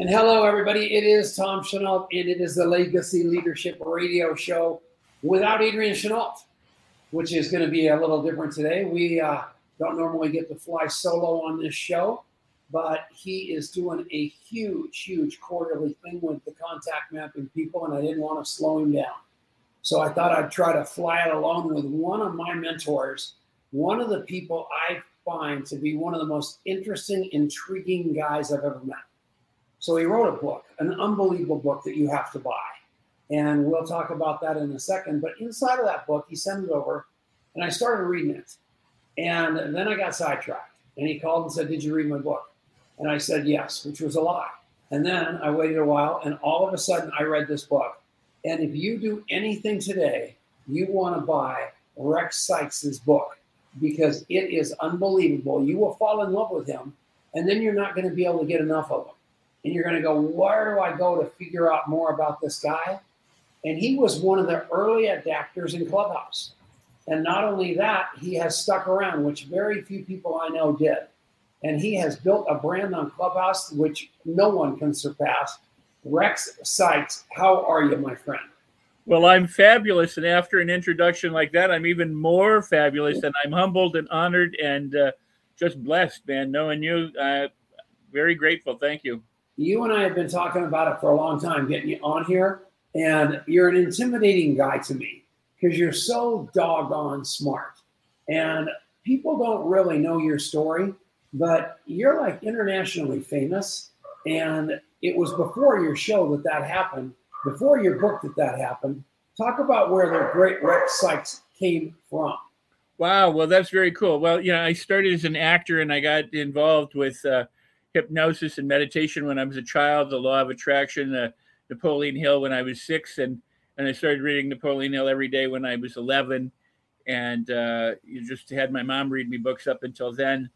And hello, everybody. It is Tom Chenault, and it is the Legacy Leadership Radio Show without Adrian Chenault, which is going to be a little different today. We uh, don't normally get to fly solo on this show, but he is doing a huge, huge quarterly thing with the contact mapping people, and I didn't want to slow him down. So I thought I'd try to fly it along with one of my mentors, one of the people I find to be one of the most interesting, intriguing guys I've ever met. So he wrote a book, an unbelievable book that you have to buy. And we'll talk about that in a second. But inside of that book, he sent it over, and I started reading it. And then I got sidetracked. And he called and said, Did you read my book? And I said, Yes, which was a lie. And then I waited a while, and all of a sudden, I read this book. And if you do anything today, you want to buy Rex Sikes's book because it is unbelievable. You will fall in love with him, and then you're not going to be able to get enough of him. And you're going to go, where do I go to figure out more about this guy? And he was one of the early adapters in Clubhouse. And not only that, he has stuck around, which very few people I know did. And he has built a brand on Clubhouse, which no one can surpass. Rex Sikes, how are you, my friend? Well, I'm fabulous. And after an introduction like that, I'm even more fabulous. And I'm humbled and honored and uh, just blessed, man, knowing you. Uh, very grateful. Thank you. You and I have been talking about it for a long time, getting you on here. And you're an intimidating guy to me because you're so doggone smart. And people don't really know your story, but you're like internationally famous. And it was before your show that that happened before your book that that happened. Talk about where the great Rex Sikes came from. Wow, well, that's very cool. Well, you know, I started as an actor and I got involved with uh, hypnosis and meditation when I was a child, the law of attraction, uh, Napoleon Hill when I was six, and and I started reading Napoleon Hill every day when I was 11. And uh, you just had my mom read me books up until then.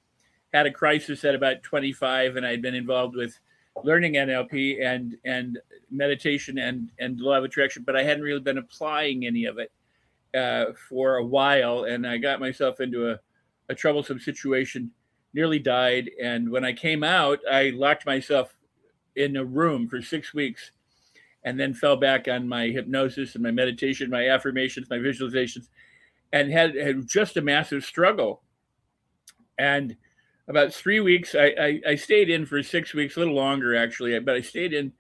Had a crisis at about 25, and I'd been involved with learning NLP and and meditation and and law of attraction, but I hadn't really been applying any of it uh, for a while, and I got myself into a, a troublesome situation. Nearly died, and when I came out, I locked myself in a room for six weeks, and then fell back on my hypnosis and my meditation, my affirmations, my visualizations, and had, had just a massive struggle. And about three weeks. I, I, I, stayed in for six weeks, a little longer actually, but I stayed in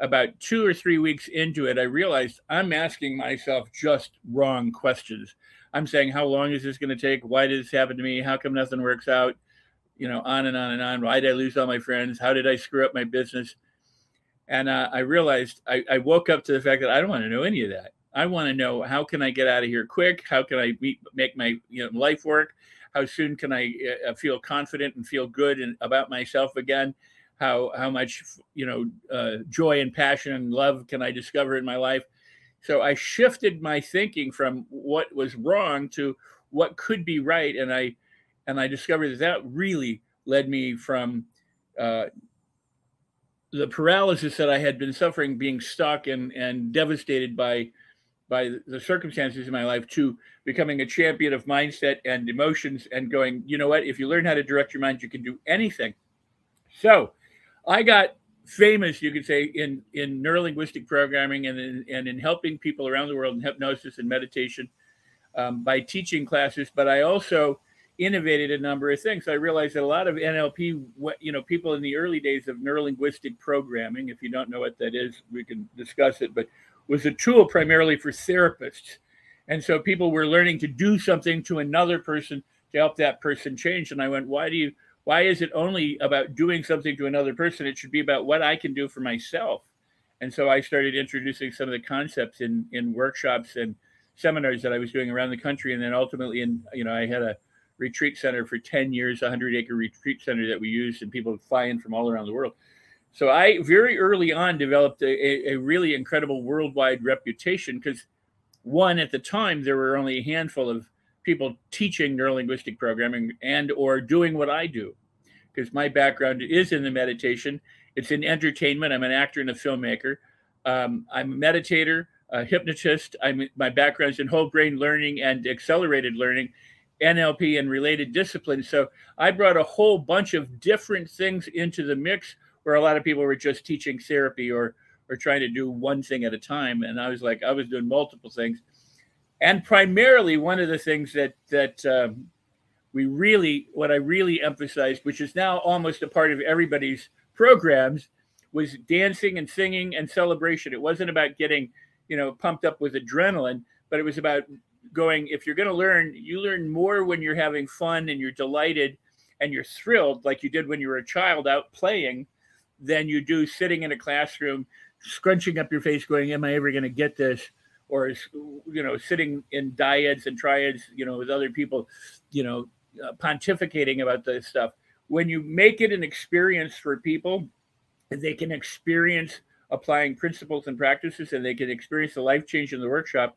about two or three weeks into it. I realized I'm asking myself just wrong questions. I'm saying, how long is this going to take? Why did this happen to me? How come nothing works out? You know, on and on and on. Why did I lose all my friends? How did I screw up my business? And uh, I realized I, I woke up to the fact that I don't want to know any of that. I want to know how can I get out of here quick? How can I meet, make my you know, life work? how soon can I uh, feel confident and feel good and about myself again? How how much you know uh, joy and passion and love can I discover in my life? So I shifted my thinking from what was wrong to what could be right, and I and I discovered that that really led me from uh, the paralysis that I had been suffering, being stuck and and devastated by by the circumstances in my life to becoming a champion of mindset and emotions and going, you know what, if you learn how to direct your mind, you can do anything. So I got famous, you could say, in, in neurolinguistic programming and in, and in helping people around the world in hypnosis and meditation um, by teaching classes. But I also innovated a number of things. I realized that a lot of NLP, you know, people in the early days of neurolinguistic programming, if you don't know what that is, we can discuss it, but was a tool primarily for therapists. And so people were learning to do something to another person to help that person change. And I went, why do you, why is it only about doing something to another person? It should be about what I can do for myself. And so I started introducing some of the concepts in, in workshops and seminars that I was doing around the country. And then ultimately in, you know, I had a retreat center for 10 years, a hundred acre retreat center that we used and people fly in from all around the world. So I very early on developed a, a really incredible worldwide reputation because one at the time there were only a handful of people teaching neurolinguistic programming and or doing what I do because my background is in the meditation. It's in entertainment. I'm an actor and a filmmaker. Um, I'm a meditator, a hypnotist. I'm my background is in whole brain learning and accelerated learning, NLP and related disciplines. So I brought a whole bunch of different things into the mix where a lot of people were just teaching therapy or or trying to do one thing at a time. And I was like, I was doing multiple things. And primarily, one of the things that that um, we really, what I really emphasized, which is now almost a part of everybody's programs, was dancing and singing and celebration. It wasn't about getting, you know, pumped up with adrenaline, but it was about going. If you're going to learn, you learn more when you're having fun and you're delighted and you're thrilled, like you did when you were a child out playing, than you do sitting in a classroom scrunching up your face, going, "Am I ever going to get this?" Or you know, sitting in dyads and triads, you know, with other people, you know, uh, pontificating about this stuff. When you make it an experience for people, they can experience applying principles and practices, and they can experience the life change in the workshop.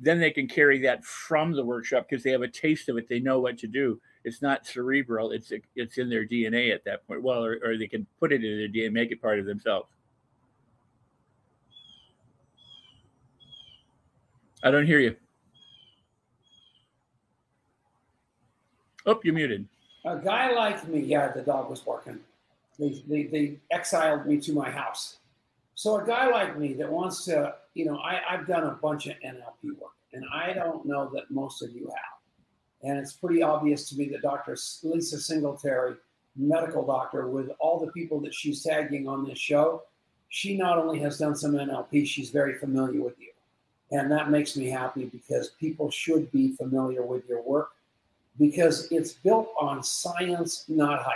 Then they can carry that from the workshop because they have a taste of it. They know what to do. It's not cerebral. It's it's in their DNA at that point. Well, or, or they can put it in their DNA, make it part of themselves. I don't hear you. Oh, you're muted. A guy like me, yeah, the dog was barking. They, they, they exiled me to my house. So a guy like me that wants to, you know, I, I've done a bunch of NLP work, and I don't know that most of you have. And it's pretty obvious to me that Dr. Lisa Singletary, medical doctor, with all the people that she's tagging on this show, she not only has done some NLP, she's very familiar with you. And that makes me happy because people should be familiar with your work because it's built on science, not hype.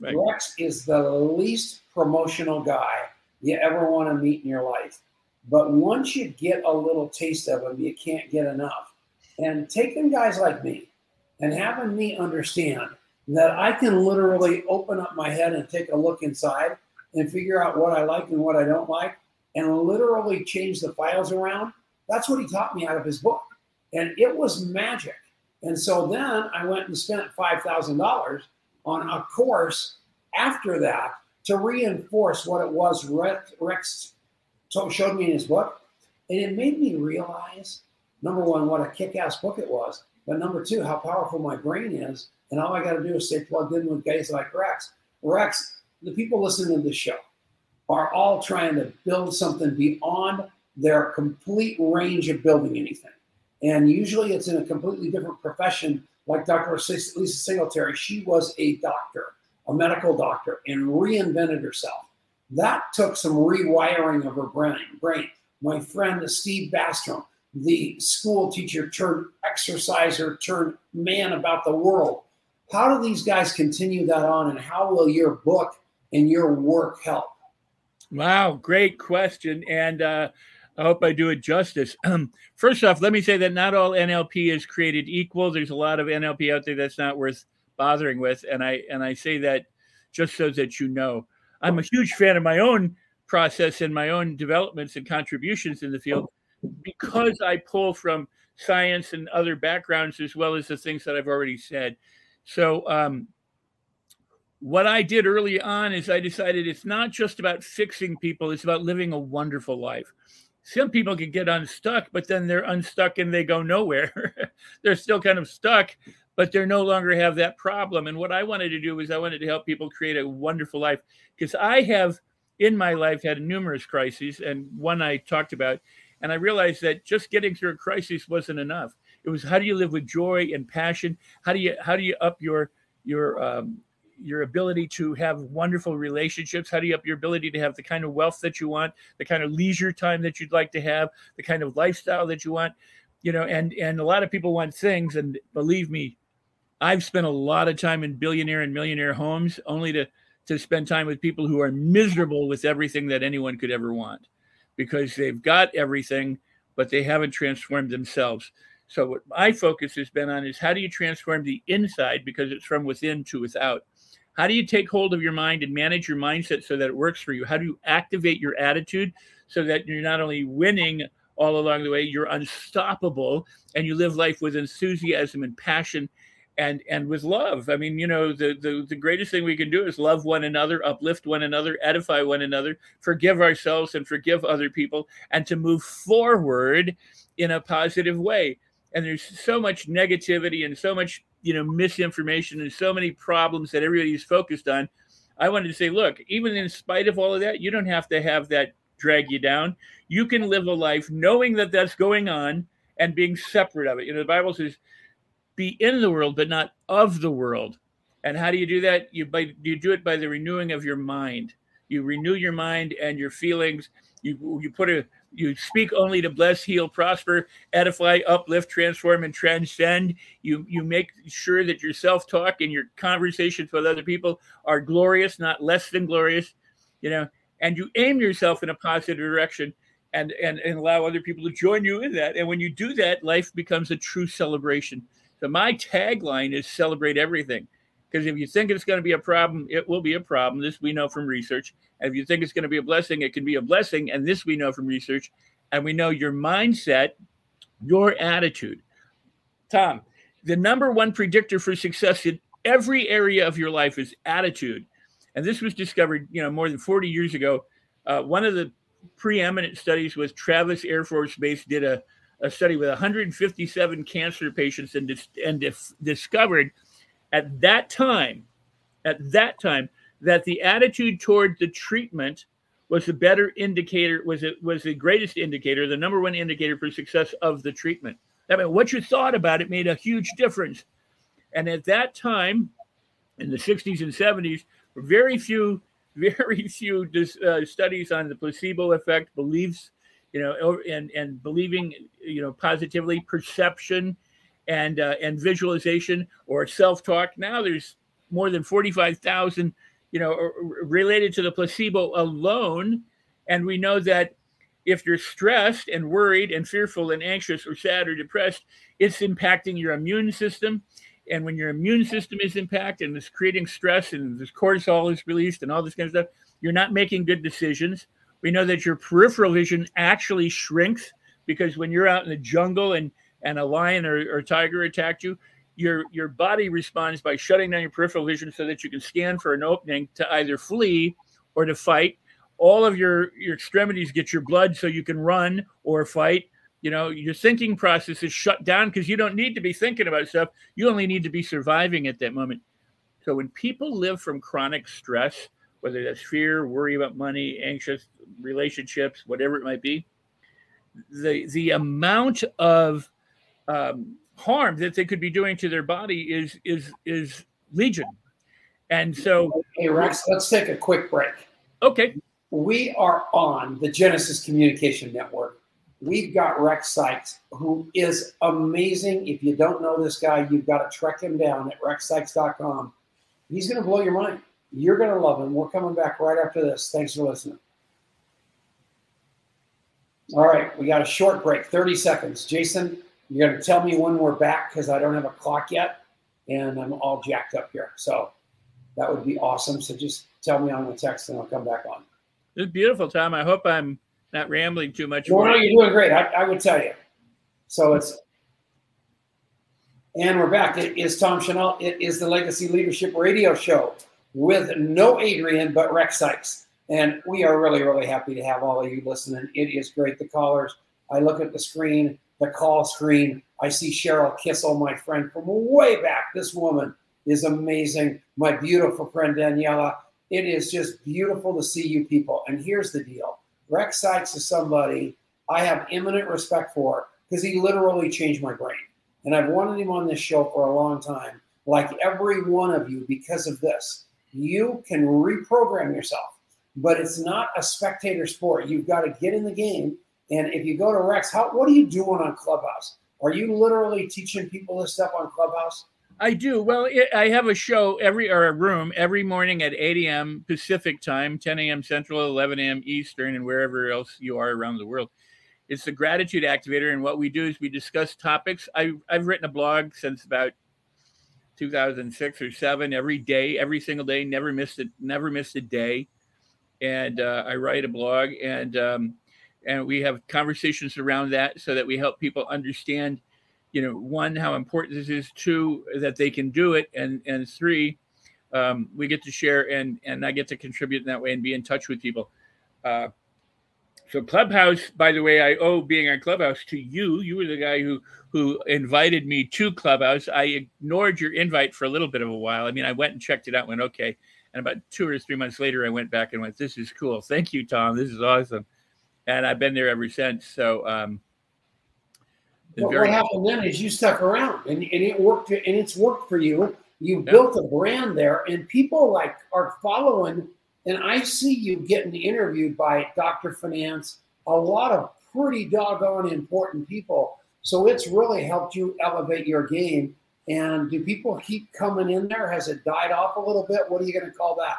Right. Rex is the least promotional guy you ever want to meet in your life. But once you get a little taste of them, you can't get enough. And take them guys like me and having me understand that I can literally open up my head and take a look inside and figure out what I like and what I don't like and literally change the files around that's what he taught me out of his book. And it was magic. And so then I went and spent $5,000 on a course after that to reinforce what it was Rex, showed me in his book. And it made me realize number one, what a kick ass book it was. But number two, how powerful my brain is. And all I got to do is stay plugged in with guys like Rex. Rex, the people listening to this show are all trying to build something beyond their complete range of building anything. And usually it's in a completely different profession, like Dr. Lisa Singletary. She was a doctor, a medical doctor, and reinvented herself. That took some rewiring of her brain. My friend Steve Bastrom, the school teacher turned exerciser turned man about the world. How do these guys continue that on, and how will your book and your work help? Wow, great question. And uh, I hope I do it justice. First off, let me say that not all NLP is created equal. There's a lot of NLP out there that's not worth bothering with, and I and I say that just so that you know. I'm a huge fan of my own process and my own developments and contributions in the field because I pull from science and other backgrounds as well as the things that I've already said. So, um, what I did early on is I decided it's not just about fixing people, it's about living a wonderful life some people can get unstuck, but then they're unstuck and they go nowhere. they're still kind of stuck, but they're no longer have that problem. And what I wanted to do was I wanted to help people create a wonderful life because I have in my life had numerous crises, and one I talked about, and I realized that just getting through a crisis wasn't enough. It was how do you live with joy and passion? How do you how do you up your your um, your ability to have wonderful relationships? How do you up your ability to have the kind of wealth that you want, the kind of leisure time that you'd like to have, the kind of lifestyle that you want? You know, and and a lot of people want things, and believe me, I've spent a lot of time in billionaire and millionaire homes only to to spend time with people who are miserable with everything that anyone could ever want because they've got everything, but they haven't transformed themselves. So what my focus has been on is how do you transform the inside because it's from within to without. How do you take hold of your mind and manage your mindset so that it works for you? How do you activate your attitude so that you're not only winning all along the way, you're unstoppable and you live life with enthusiasm and passion and and with love. I mean, you know, the, the the greatest thing we can do is love one another, uplift one another, edify one another, forgive ourselves and forgive other people, and to move forward in a positive way. And there's so much negativity and so much you know misinformation and so many problems that everybody's focused on I wanted to say, look, even in spite of all of that, you don't have to have that drag you down. You can live a life knowing that that's going on and being separate of it. You know, the Bible says, "Be in the world, but not of the world." And how do you do that? You by you do it by the renewing of your mind. You renew your mind and your feelings. You you put a you speak only to bless, heal, prosper, edify, uplift, transform, and transcend. You you make sure that your self-talk and your conversations with other people are glorious, not less than glorious. You know, and you aim yourself in a positive direction and, and, and allow other people to join you in that. And when you do that, life becomes a true celebration. So my tagline is celebrate everything. Because if you think it's going to be a problem, it will be a problem. This we know from research. And if you think it's going to be a blessing, it can be a blessing. And this we know from research. And we know your mindset, your attitude. Tom, the number one predictor for success in every area of your life is attitude. And this was discovered, you know, more than 40 years ago. Uh, one of the preeminent studies was Travis Air Force Base did a, a study with 157 cancer patients and, dis- and discovered at that time, at that time, that the attitude toward the treatment was the better indicator, was it was the greatest indicator, the number one indicator for success of the treatment. I mean, what you thought about it made a huge difference. And at that time, in the 60s and 70s, very few, very few uh, studies on the placebo effect, beliefs, you know, and and believing, you know, positively, perception, and uh, and visualization or self-talk. Now there's more than 45,000, you know, related to the placebo alone, and we know that if you're stressed and worried and fearful and anxious or sad or depressed, it's impacting your immune system. And when your immune system is impacted and it's creating stress and this cortisol is released and all this kind of stuff, you're not making good decisions. We know that your peripheral vision actually shrinks because when you're out in the jungle and and a lion or, or tiger attacked you, your your body responds by shutting down your peripheral vision so that you can scan for an opening to either flee or to fight. All of your your extremities get your blood so you can run or fight. You know, your thinking process is shut down because you don't need to be thinking about stuff. You only need to be surviving at that moment. So when people live from chronic stress, whether that's fear, worry about money, anxious relationships, whatever it might be, the the amount of um, harm that they could be doing to their body is is is legion. And so, hey Rex, let's take a quick break. Okay. We are on the Genesis Communication Network. We've got Rex Sikes, who is amazing. If you don't know this guy, you've got to track him down at rexsikes.com. He's going to blow your mind. You're going to love him. We're coming back right after this. Thanks for listening. All right, we got a short break, 30 seconds. Jason, you're going to tell me when we're back because I don't have a clock yet and I'm all jacked up here. So that would be awesome. So just tell me on the text and I'll come back on. It's beautiful, Tom. I hope I'm not rambling too much. No, no, you're doing great. I, I would tell you. So it's, and we're back. It is Tom Chenault. It is the Legacy Leadership Radio Show with no Adrian, but Rex Sikes. And we are really, really happy to have all of you listening. It is great. The callers, I look at the screen the call screen. I see Cheryl Kissel, my friend from way back. This woman is amazing. My beautiful friend Daniela. It is just beautiful to see you people. And here's the deal Rex Sikes is somebody I have imminent respect for because he literally changed my brain. And I've wanted him on this show for a long time. Like every one of you, because of this, you can reprogram yourself, but it's not a spectator sport. You've got to get in the game and if you go to Rex, how what are you doing on Clubhouse? Are you literally teaching people this stuff on Clubhouse? I do. Well, it, I have a show every or a room every morning at 8 a.m. Pacific time, 10 a.m. Central, 11 a.m. Eastern, and wherever else you are around the world. It's the Gratitude Activator, and what we do is we discuss topics. I, I've written a blog since about 2006 or seven every day, every single day. Never missed it. Never missed a day. And uh, I write a blog, and um, and we have conversations around that so that we help people understand you know one how important this is two that they can do it and and three um, we get to share and and i get to contribute in that way and be in touch with people uh, so clubhouse by the way i owe being on clubhouse to you you were the guy who who invited me to clubhouse i ignored your invite for a little bit of a while i mean i went and checked it out went okay And about two or three months later, I went back and went, "This is cool. Thank you, Tom. This is awesome." And I've been there ever since. So, um, well, what happened then is you stuck around, and, and it worked, and it's worked for you. You yeah. built a brand there, and people like are following. And I see you getting interviewed by Dr. Finance, a lot of pretty doggone important people. So it's really helped you elevate your game. And do people keep coming in there? Has it died off a little bit? What are you going to call that?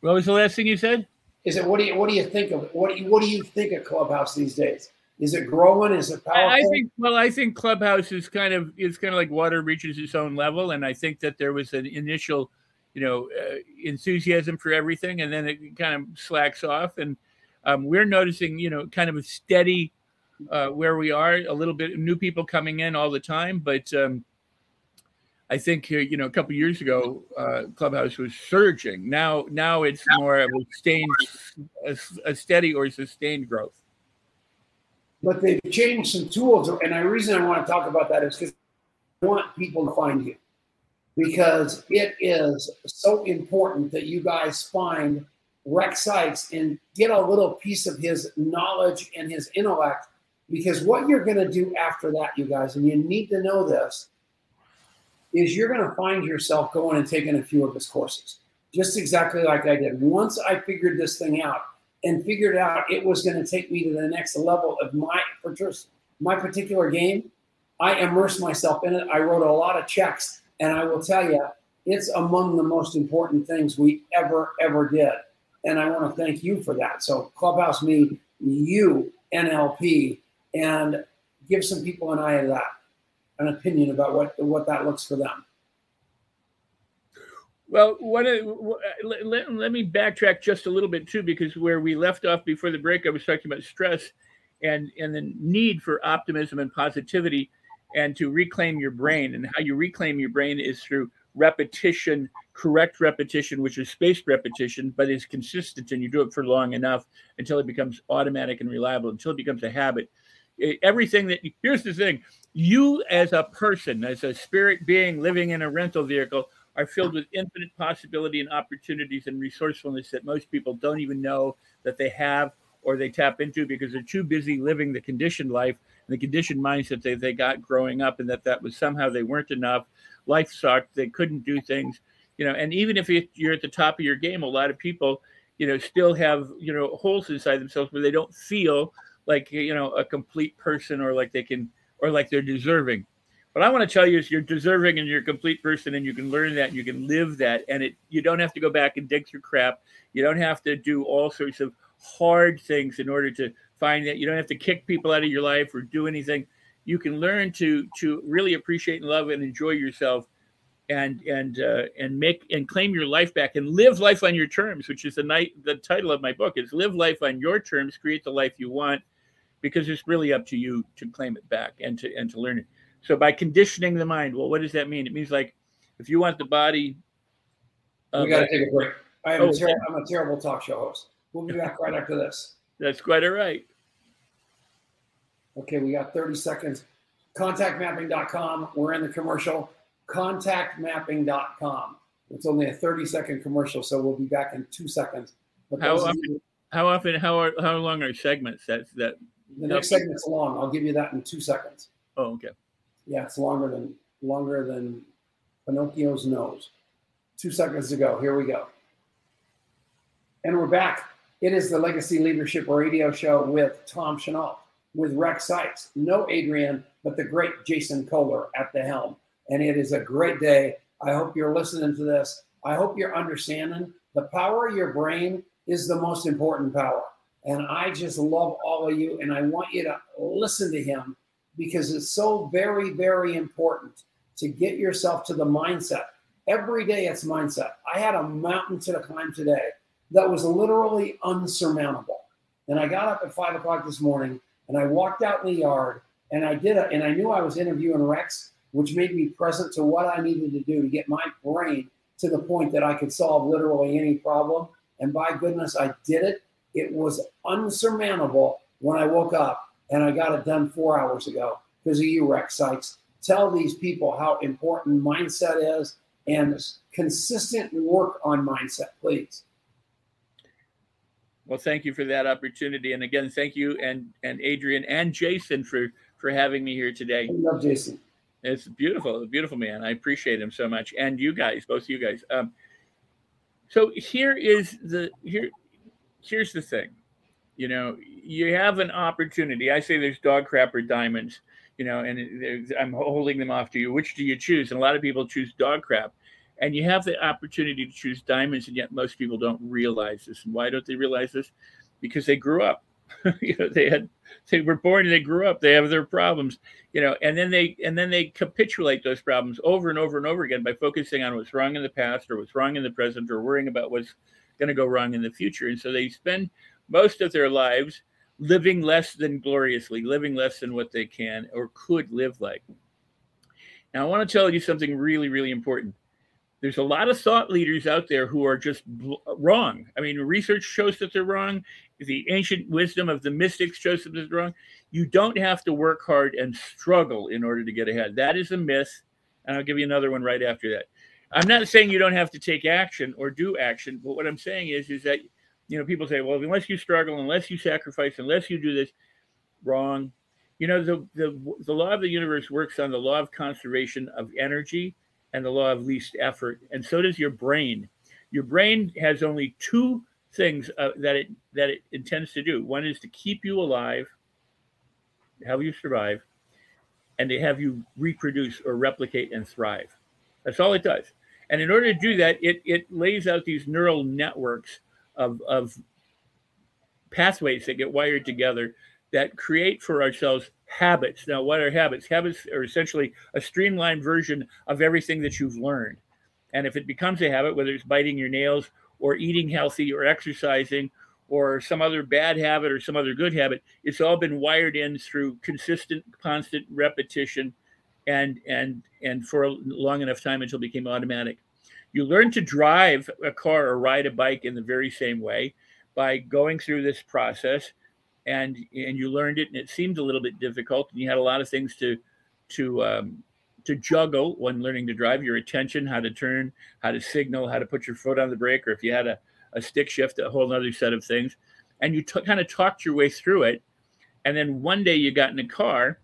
What was the last thing you said? Is it what do you what do you think of it? What do you, what do you think of Clubhouse these days? Is it growing? Is it powerful? I think well, I think Clubhouse is kind of it's kind of like water reaches its own level, and I think that there was an initial, you know, uh, enthusiasm for everything, and then it kind of slacks off, and um, we're noticing, you know, kind of a steady uh, where we are, a little bit new people coming in all the time, but um, I think you know a couple years ago, uh, Clubhouse was surging. Now, now it's more of a sustained, a, a steady or sustained growth but they've changed some tools. And the reason I want to talk about that is because I want people to find you because it is so important that you guys find Rex Sikes and get a little piece of his knowledge and his intellect. Because what you're going to do after that, you guys, and you need to know this, is you're going to find yourself going and taking a few of his courses, just exactly like I did. Once I figured this thing out, and figured out it was going to take me to the next level of my my particular game. I immersed myself in it. I wrote a lot of checks, and I will tell you, it's among the most important things we ever ever did. And I want to thank you for that. So Clubhouse me, you NLP, and give some people an eye of that, an opinion about what what that looks for them. Well, what, uh, let, let, let, me backtrack just a little bit too, because where we left off before the break, I was talking about stress and, and the need for optimism and positivity and to reclaim your brain. And how you reclaim your brain is through repetition, correct repetition, which is spaced repetition, but is consistent and you do it for long enough until it becomes automatic and reliable, until it becomes a habit. Everything that here's the thing you as a person, as a spirit being living in a rental vehicle, are filled with infinite possibility and opportunities and resourcefulness that most people don't even know that they have or they tap into because they're too busy living the conditioned life the conditioned mindset they, they got growing up and that that was somehow they weren't enough life sucked they couldn't do things you know and even if you're at the top of your game a lot of people you know still have you know holes inside themselves where they don't feel like you know a complete person or like they can or like they're deserving what I want to tell you is you're deserving and you're a complete person and you can learn that and you can live that. And it you don't have to go back and dig through crap. You don't have to do all sorts of hard things in order to find that. You don't have to kick people out of your life or do anything. You can learn to to really appreciate and love and enjoy yourself and and uh, and make and claim your life back and live life on your terms, which is the night the title of my book is live life on your terms, create the life you want, because it's really up to you to claim it back and to and to learn it. So by conditioning the mind, well, what does that mean? It means like if you want the body. Uh, we got to take a break. I am oh, a ter- I'm a terrible talk show host. We'll be back right after this. That's quite all right. Okay, we got 30 seconds. Contactmapping.com. We're in the commercial. Contactmapping.com. It's only a 30 second commercial, so we'll be back in two seconds. how often, how often, how are, how long are segments? That's that. The next segment's long. I'll give you that in two seconds. Oh, okay. Yeah, it's longer than longer than Pinocchio's nose. Two seconds to go. Here we go. And we're back. It is the Legacy Leadership Radio Show with Tom Chenault, with Rex Sikes. No Adrian, but the great Jason Kohler at the helm. And it is a great day. I hope you're listening to this. I hope you're understanding the power of your brain is the most important power. And I just love all of you. And I want you to listen to him because it's so very, very important to get yourself to the mindset. Every day it's mindset. I had a mountain to climb today that was literally unsurmountable. And I got up at five o'clock this morning and I walked out in the yard and I did it. And I knew I was interviewing Rex, which made me present to what I needed to do to get my brain to the point that I could solve literally any problem. And by goodness, I did it. It was unsurmountable when I woke up and I got it done four hours ago because of you, Rex Sikes. Tell these people how important mindset is and consistent work on mindset, please. Well, thank you for that opportunity, and again, thank you and and Adrian and Jason for for having me here today. I love Jason. It's beautiful, a beautiful man. I appreciate him so much, and you guys, both you guys. Um, so here is the here here's the thing you know you have an opportunity i say there's dog crap or diamonds you know and i'm holding them off to you which do you choose and a lot of people choose dog crap and you have the opportunity to choose diamonds and yet most people don't realize this. And why don't they realize this? Because they grew up. You know they had they were born and they grew up. They have their problems you know and then they and then they capitulate those problems over and over and over again by focusing on what's wrong in the past or what's wrong in the present or worrying about what's going to go wrong in the future. And so they spend most of their lives living less than gloriously living less than what they can or could live like. Now i want to tell you something really really important there's a lot of thought leaders out there who are just wrong. I mean, research shows that they're wrong. The ancient wisdom of the mystics shows that they're wrong. You don't have to work hard and struggle in order to get ahead. That is a myth. And I'll give you another one right after that. I'm not saying you don't have to take action or do action, but what I'm saying is, is that you know people say, well, unless you struggle, unless you sacrifice, unless you do this, wrong. You know, the the the law of the universe works on the law of conservation of energy and the law of least effort, and so does your brain. Your brain has only two things uh, that it that it intends to do. One is to keep you alive, have you survive, and to have you reproduce or replicate and thrive. That's all it does. And in order to do that, it it lays out these neural networks of of pathways that get wired together that create for ourselves habits. Now, what are habits? Habits are essentially a streamlined version of everything that you've learned. And if it becomes a habit, whether it's biting your nails or eating healthy or exercising or some other bad habit or some other good habit, it's all been wired in through consistent, constant repetition and and and for a long enough time until it became automatic. You learn to drive a car or ride a bike in the very same way by going through this process and and you learned it and it seemed a little bit difficult and you had a lot of things to to um, to juggle when learning to drive your attention how to turn how to signal how to put your foot on the brake or if you had a, a stick shift a whole other set of things. And you t- kind of talked your way through it and then one day you got in a car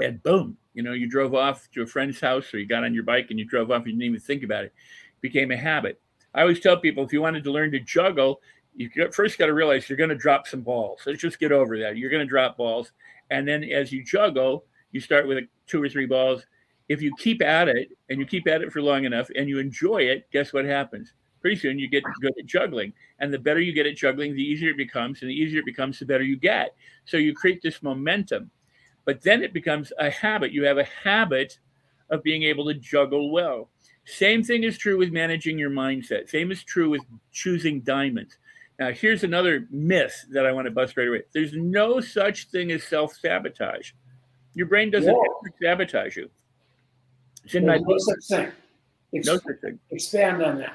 and boom you know you drove off to a friend's house or you got on your bike and you drove off you didn't even think about it, it. Became a habit. I always tell people if you wanted to learn to juggle you first got to realize you're going to drop some balls. Let's just get over that. You're going to drop balls, and then as you juggle, you start with two or three balls. If you keep at it and you keep at it for long enough and you enjoy it, guess what happens? Pretty soon you get good at juggling, and the better you get at juggling, the easier it becomes, and the easier it becomes, the better you get. So you create this momentum, but then it becomes a habit. You have a habit of being able to juggle well. Same thing is true with managing your mindset. Same is true with choosing diamonds now, here's another myth that I want to bust right away. There's no such thing as self sabotage. Your brain doesn't sabotage you. It's in There's my no such thing. Ex- no such thing. Expand on that.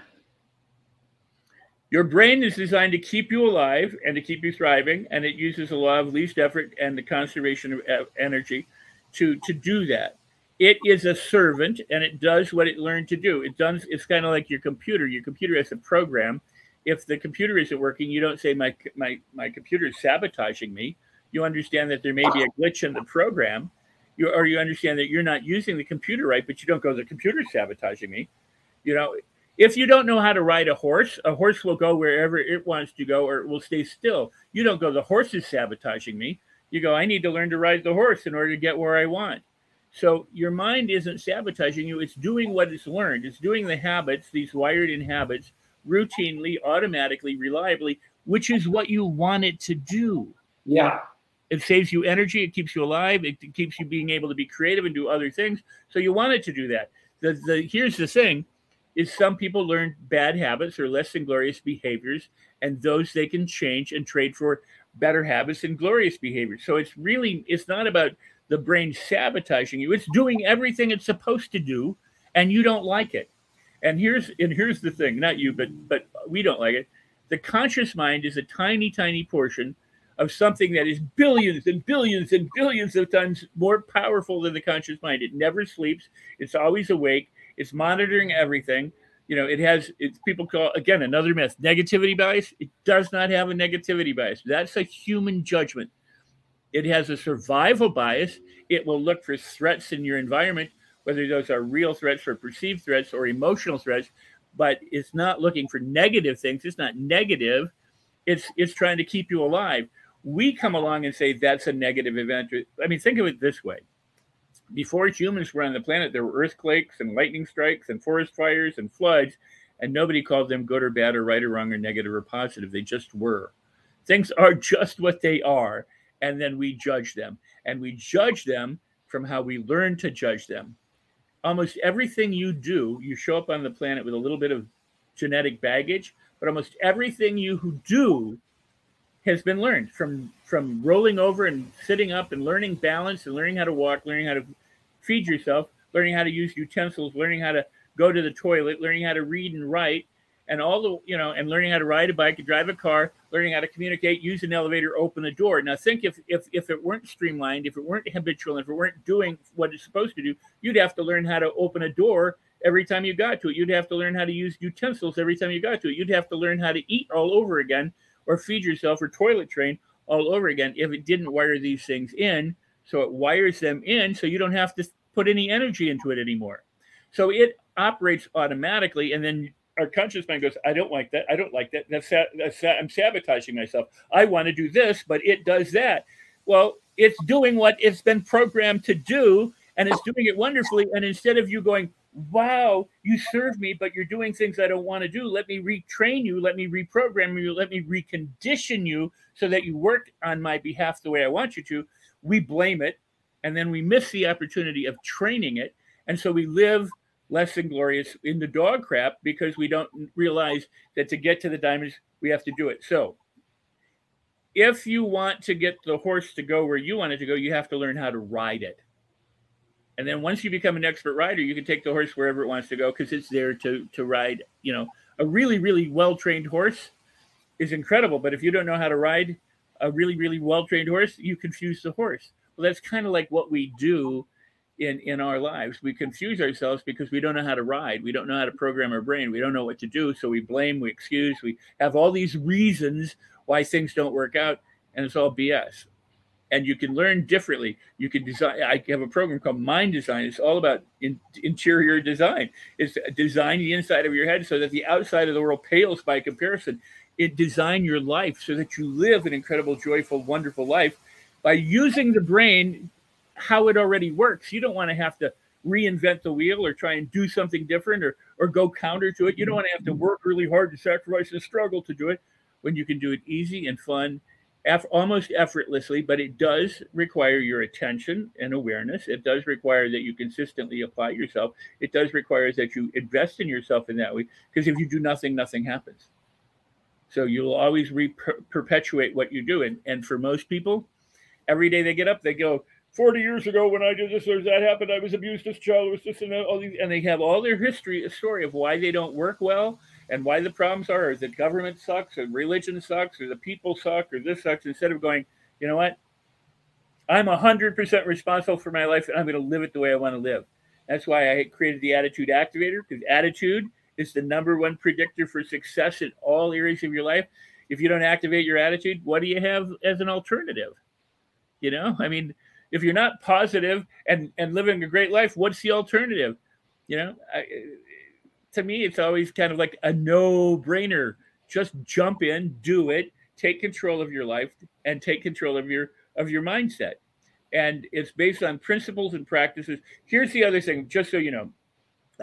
Your brain is designed to keep you alive and to keep you thriving, and it uses the law of least effort and the conservation of energy to to do that. It is a servant, and it does what it learned to do. It does. It's kind of like your computer. Your computer has a program, if the computer isn't working, you don't say my my my computer is sabotaging me. You understand that there may be a glitch in the program, you, or you understand that you're not using the computer right, but you don't go the computer is sabotaging me. You know, if you don't know how to ride a horse, a horse will go wherever it wants to go, or it will stay still. You don't go the horse is sabotaging me. You go I need to learn to ride the horse in order to get where I want. So your mind isn't sabotaging you; it's doing what it's learned. It's doing the habits, these wired in habits routinely, automatically, reliably, which is what you want it to do. Yeah. It saves you energy, it keeps you alive, it keeps you being able to be creative and do other things. So you want it to do that. The, the here's the thing is some people learn bad habits or less than glorious behaviors, and those they can change and trade for better habits and glorious behaviors. So it's really it's not about the brain sabotaging you. It's doing everything it's supposed to do, and you don't like it. And here's and here's the thing, not you, but but we don't like it. The conscious mind is a tiny, tiny portion of something that is billions and billions and billions of times more powerful than the conscious mind. It never sleeps. It's always awake. It's monitoring everything. You know, it has it's people call again another myth, negativity bias. It does not have a negativity bias. That's a human judgment. It has a survival bias. It will look for threats in your environment, whether those are real threats or perceived threats or emotional threats, but it's not looking for negative things. It's not negative. It's it's trying to keep you alive. We come along and say that's a negative event. I mean, think of it this way. Before humans were on the planet, there were earthquakes and lightning strikes and forest fires and floods, and nobody called them good or bad or right or wrong or negative or positive. They just were. Things are just what they are, and then we judge them. And we judge them from how we learn to judge them almost everything you do, you show up on the planet with a little bit of genetic baggage, but almost everything you do has been learned from from rolling over and sitting up and learning balance and learning how to walk, learning how to feed yourself, learning how to use utensils, learning how to go to the toilet, learning how to read and write, and all the you know and learning how to ride a bike and drive a car learning how to communicate use an elevator open the door. Now think if if if it weren't streamlined if it weren't habitual if it weren't doing what it's supposed to do you'd have to learn how to open a door every time you got to it. You'd have to learn how to use utensils every time you got to it. You'd have to learn how to eat all over again or feed yourself or toilet train all over again if it didn't wire these things in. So it wires them in so you don't have to put any energy into it anymore. So it operates automatically and then our conscious mind goes, I don't like that. I don't like that. That's, that's I'm sabotaging myself. I want to do this, but it does that. Well, it's doing what it's been programmed to do, and it's doing it wonderfully. And instead of you going, wow, you serve me, but you're doing things I don't want to do. Let me retrain you. Let me reprogram you. Let me recondition you so that you work on my behalf the way I want you to. We blame it. And then we miss the opportunity of training it. And so we live less than glorious in the dog crap because we don't realize that to get to the diamonds, we have to do it. So, if you want to get the horse to go where you want it to go, you have to learn how to ride it. And then once you become an expert rider, you can take the horse wherever it wants to go because it's there to to ride. You know, a really really well trained horse is incredible, but if you don't know how to ride a really really well trained horse, you confuse the horse. Well, that's kind of like what we do in in our lives. We confuse ourselves because we don't know how to ride. We don't know how to program our brain. We don't know what to do. So we blame we excuse we have all these reasons why things don't work out and it's all bs and you can learn differently. You can design i have a program called mind design. It's all about in, interior design. It's design the inside of your head so that the outside of the world pales by comparison. It design your life so that you live an incredible joyful wonderful life by using the brain how it already works. You don't want to have to reinvent the wheel or try and do something different or or go counter to it. You don't want to have to work really hard to sacrifice and struggle to do it when you can do it easy and fun, almost effortlessly. But it does require your attention and awareness. It does require that you consistently apply yourself. It does require that you invest in yourself in that way. Because if you do nothing, nothing happens. So you'll always re- perpetuate what you do. And, and for most people, every day they get up, they go, 40 years ago when I did this or that happened, I was abused as a child, it was this and that, all these, and they have all their history, a story of why they don't work well and why the problems are, or the government sucks, or religion sucks, or the people suck, or this sucks, instead of going, you know what? I'm 100% responsible for my life and I'm going to live it the way I want to live. That's why I created the Attitude Activator, because attitude is the number one predictor for success in all areas of your life. If you don't activate your attitude, what do you have as an alternative? You know, I mean, if you're not positive and and living a great life, what's the alternative? You know, I, to me, it's always kind of like a no brainer. Just jump in, do it, take control of your life, and take control of your of your mindset. And it's based on principles and practices. Here's the other thing, just so you know,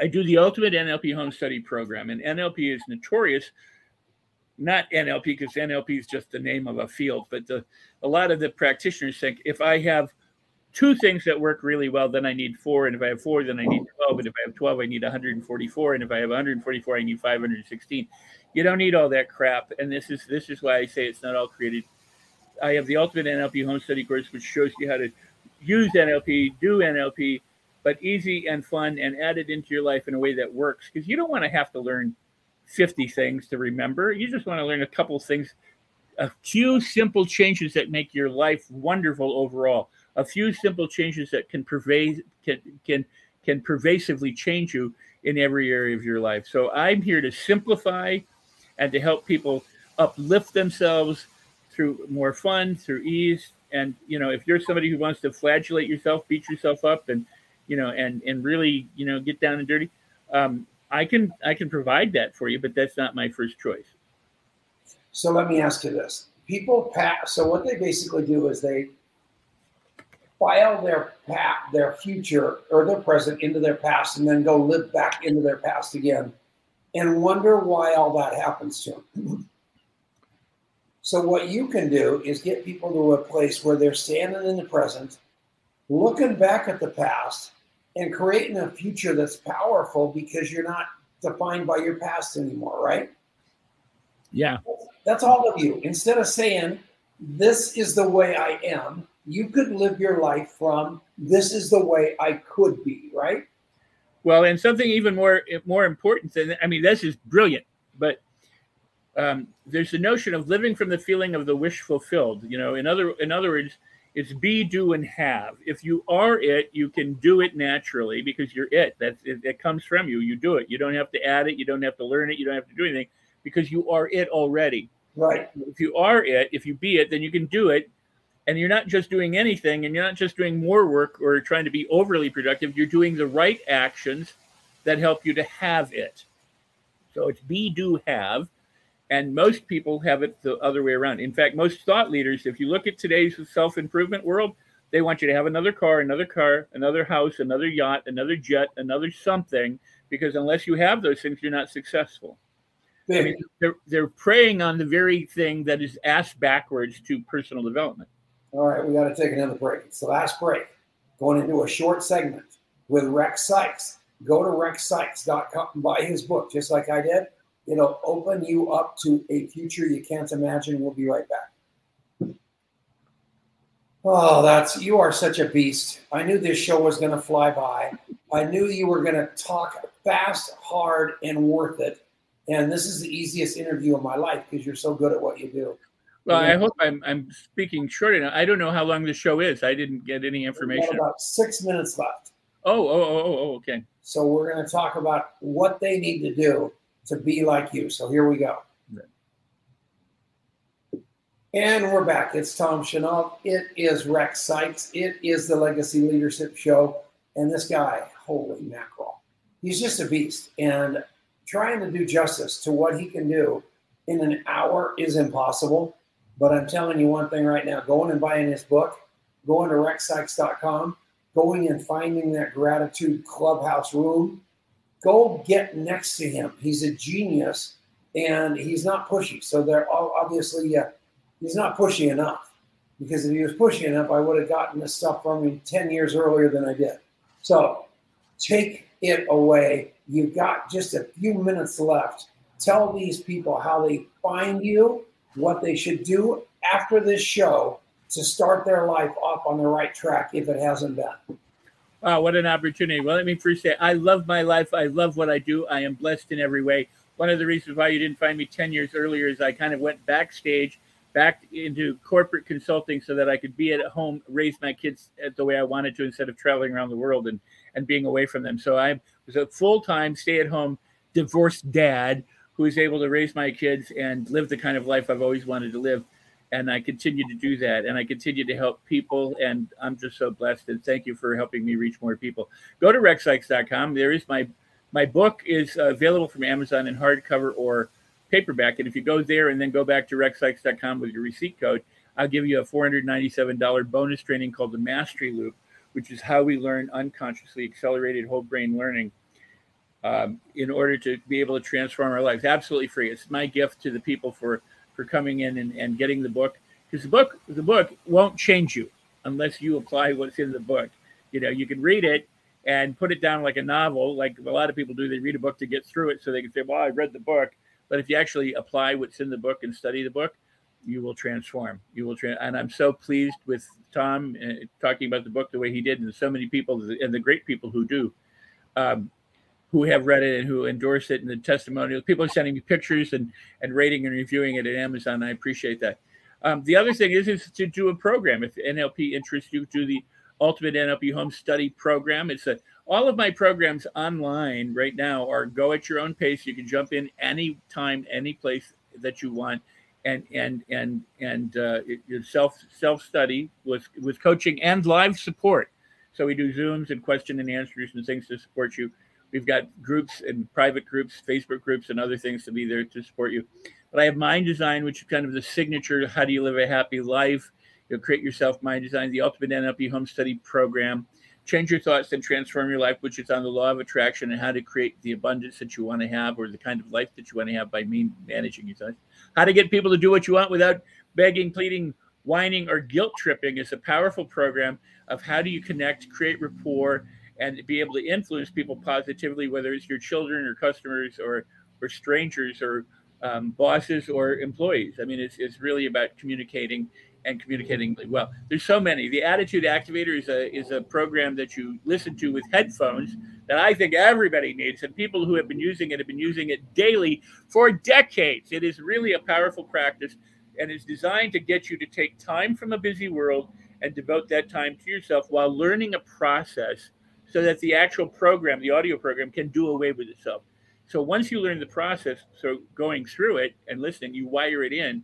I do the Ultimate NLP Home Study Program, and NLP is notorious not NLP because NLP is just the name of a field, but the, a lot of the practitioners think if I have two things that work really well, then I need four. And if I have four, then I need 12. And if I have 12, I need 144. And if I have 144, I need 516. You don't need all that crap. And this is this is why I say it's not all created. I have the ultimate NLP home study course, which shows you how to use NLP, do NLP, but easy and fun and add it into your life in a way that works. Because you don't want to have to learn 50 things to remember. You just want to learn a couple things, a few simple changes that make your life wonderful overall a few simple changes that can pervade can can can pervasively change you in every area of your life. So I'm here to simplify and to help people uplift themselves through more fun, through ease. And you know, if you're somebody who wants to flagellate yourself, beat yourself up, and you know, and and really, you know, get down and dirty, um, I can I can provide that for you, but that's not my first choice. So let me ask you this: People pass. So what they basically do is they file their past, their future or their present into their past, and then go live back into their past again, and wonder why all that happens to them. So what you can do is get people to a place where they're standing in the present, looking back at the past, and creating a future that's powerful because you're not defined by your past anymore, right? Yeah. That's all of you. Instead of saying, this is the way I am, you could live your life from this is the way I could be, right? Well, and something even more more important than I mean, this is brilliant, but um, there's the notion of living from the feeling of the wish fulfilled. You know, in other in other words, it's be, do, and have. If you are it, you can do it naturally because you're it. That it, it comes from you. You do it. You don't have to add it. You don't have to learn it. You don't have to do anything because you are it already. Right. If you are it, if you be it, then you can do it. And you're not just doing anything and you're not just doing more work or trying to be overly productive. You're doing the right actions that help you to have it. So it's be, do, have. And most people have it the other way around. In fact, most thought leaders, if you look at today's self improvement world, they want you to have another car, another car, another house, another yacht, another jet, another something, because unless you have those things, you're not successful. I mean, they're they're preying on the very thing that is asked backwards to personal development. All right, we got to take another break. It's the last break. Going into a short segment with Rex Sikes. Go to rexsikes.com and buy his book, just like I did. It'll open you up to a future you can't imagine. We'll be right back. Oh, that's you are such a beast. I knew this show was going to fly by. I knew you were going to talk fast, hard, and worth it. And this is the easiest interview of my life because you're so good at what you do. Well, I hope I'm, I'm speaking short enough. I don't know how long the show is. I didn't get any information. about six minutes left. Oh, oh, oh, oh, oh okay. So we're going to talk about what they need to do to be like you. So here we go. And we're back. It's Tom Chenault. It is Rex Sikes. It is the Legacy Leadership Show. And this guy, holy mackerel, he's just a beast. And trying to do justice to what he can do in an hour is impossible. But I'm telling you one thing right now going and buying his book, going to rexsikes.com, going and finding that gratitude clubhouse room, go get next to him. He's a genius and he's not pushy. So they're all obviously, uh, he's not pushy enough because if he was pushy enough, I would have gotten this stuff from him 10 years earlier than I did. So take it away. You've got just a few minutes left. Tell these people how they find you, what they should do after this show to start their life off on the right track if it hasn't been. Wow, what an opportunity. Well, let me first say, I love my life. I love what I do. I am blessed in every way. One of the reasons why you didn't find me 10 years earlier is I kind of went backstage, back into corporate consulting so that I could be at home, raise my kids the way I wanted to instead of traveling around the world and, and being away from them. So I was a full time, stay at home, divorced dad who was able to raise my kids and live the kind of life I've always wanted to live and I continue to do that. And I continue to help people. And I'm just so blessed. And thank you for helping me reach more people. Go to rexsikes.com. There is my my book is available from Amazon in hardcover or paperback. And if you go there and then go back to rexsikes.com with your receipt code, I'll give you a $497 bonus training called the Mastery Loop, which is how we learn unconsciously accelerated whole brain learning um, in order to be able to transform our lives. Absolutely free. It's my gift to the people for for coming in and, and getting the book because the book the book won't change you unless you apply what's in the book. You know, you can read it and put it down like a novel, like a lot of people do. They read a book to get through it so they can say, "Well, I read the book." But if you actually apply what's in the book and study the book, you will transform. You will, tra- and I'm so pleased with Tom uh, talking about the book the way he did, and so many people and the great people who do. Um, who have read it and who endorse it and the testimonials. People are sending me pictures and, and rating and reviewing it at Amazon. I appreciate that. Um, the other thing is, is to do a program. If NLP interests you, do the Ultimate NLP Home Study Program. It's a all of my programs online right now are go at your own pace. You can jump in anytime, any place that you want, and and and and uh, self self study with with coaching and live support. So we do Zooms and question and answers and things to support you. We've got groups and private groups, Facebook groups, and other things to be there to support you. But I have Mind Design, which is kind of the signature. How do you live a happy life? You'll create yourself Mind Design, the ultimate NLP home study program. Change your thoughts and transform your life, which is on the law of attraction and how to create the abundance that you want to have or the kind of life that you want to have by mean managing your thoughts. How to get people to do what you want without begging, pleading, whining, or guilt tripping is a powerful program of how do you connect, create rapport, and be able to influence people positively, whether it's your children or customers or or strangers or um, bosses or employees. I mean, it's, it's really about communicating and communicating well. There's so many. The Attitude Activator is a is a program that you listen to with headphones that I think everybody needs, and people who have been using it have been using it daily for decades. It is really a powerful practice, and is designed to get you to take time from a busy world and devote that time to yourself while learning a process, so that the actual program, the audio program, can do away with itself. So once you learn the process, so going through it and listening, you wire it in,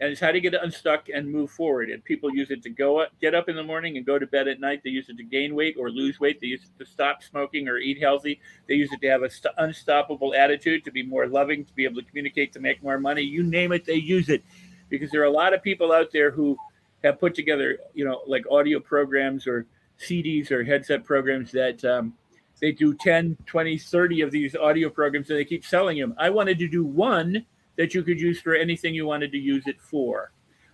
and it's how to get unstuck and move forward. And people use it to go up, get up in the morning and go to bed at night. They use it to gain weight or lose weight. They use it to stop smoking or eat healthy. They use it to have a st- unstoppable attitude, to be more loving, to be able to communicate, to make more money. You name it, they use it, because there are a lot of people out there who have put together, you know, like audio programs or CDs or headset programs that um, they do 10, 20, 30 of these audio programs and they keep selling them. I wanted to do one that you could use for anything you wanted to use it for.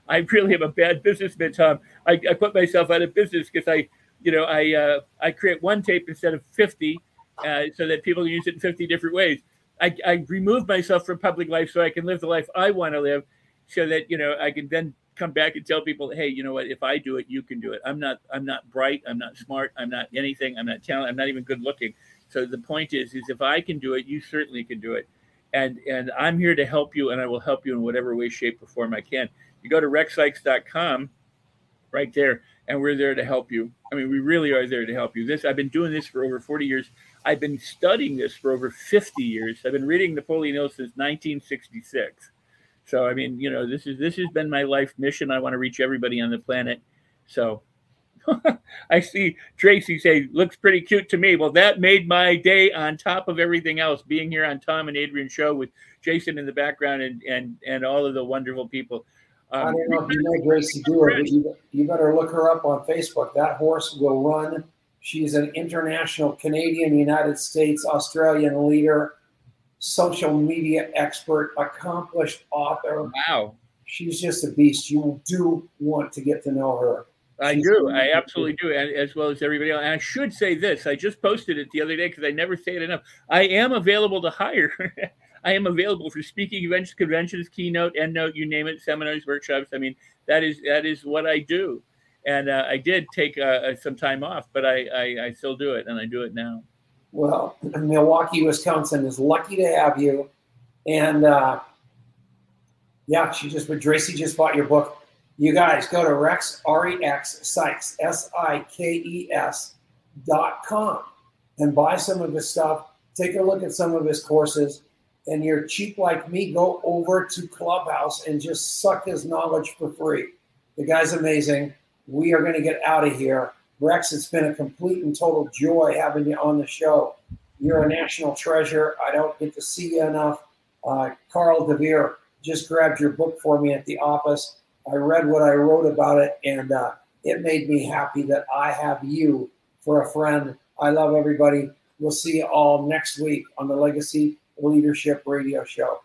I really am a bad businessman, Tom. I, I put myself out of business because I, you know, I uh, I create one tape instead of 50 uh, so that people can use it in 50 different ways. I, I removed myself from public life so I can live the life I want to live so that, you know, I can then come back and tell people, hey, you know what? If I do it, you can do it. I'm not I'm not bright. I'm not smart. I'm not anything. I'm not talented. I'm not even good looking. So the point is, is if I can do it, you certainly can do it. And and I'm here to help you, and I will help you in whatever way, shape, or form I can. You go to rexsikes.com, right there, and we're there to help you. I mean, we really are there to help you. This I've been doing this for over 40 years. I've been studying this for over 50 years. I've been reading Napoleon Hill since 1966. So I mean, you know, this is this has been my life mission. I want to reach everybody on the planet. So I see Tracy say looks pretty cute to me. Well, that made my day on top of everything else. Being here on Tom and Adrian show with Jason in the background and and and all of the wonderful people. Um, I don't know if you know Gracie Dewar, but you, you better look her up on Facebook. That horse will run. She's an international Canadian, United States, Australian leader social media expert, accomplished author. Wow. She's just a beast. You do want to get to know her. I She's do. I absolutely do, as well as everybody else. And I should say this: I just posted it the other day because I never say it enough. I am available to hire. I am available for speaking events, conventions, keynote, endnote, you name it, seminars, workshops. I mean, that is that is what I do. And uh, I did take uh, some time off, but I, I I still do it, and I do it now. Well, Milwaukee, Wisconsin is lucky to have you. And uh, yeah, she just, but Tracy just bought your book. You guys go to Rex, R E X, Sikes, S I K E S dot com and buy some of his stuff. Take a look at some of his courses. And you're cheap like me, go over to Clubhouse and just suck his knowledge for free. The guy's amazing. We are going to get out of here. Rex, it's been a complete and total joy having you on the show. You're a national treasure. I don't get to see you enough. Uh, Carl DeVere just grabbed your book for me at the office. I read what I wrote about it, and uh, it made me happy that I have you for a friend. I love everybody. We'll see you all next week on the Legacy Leadership Radio Show.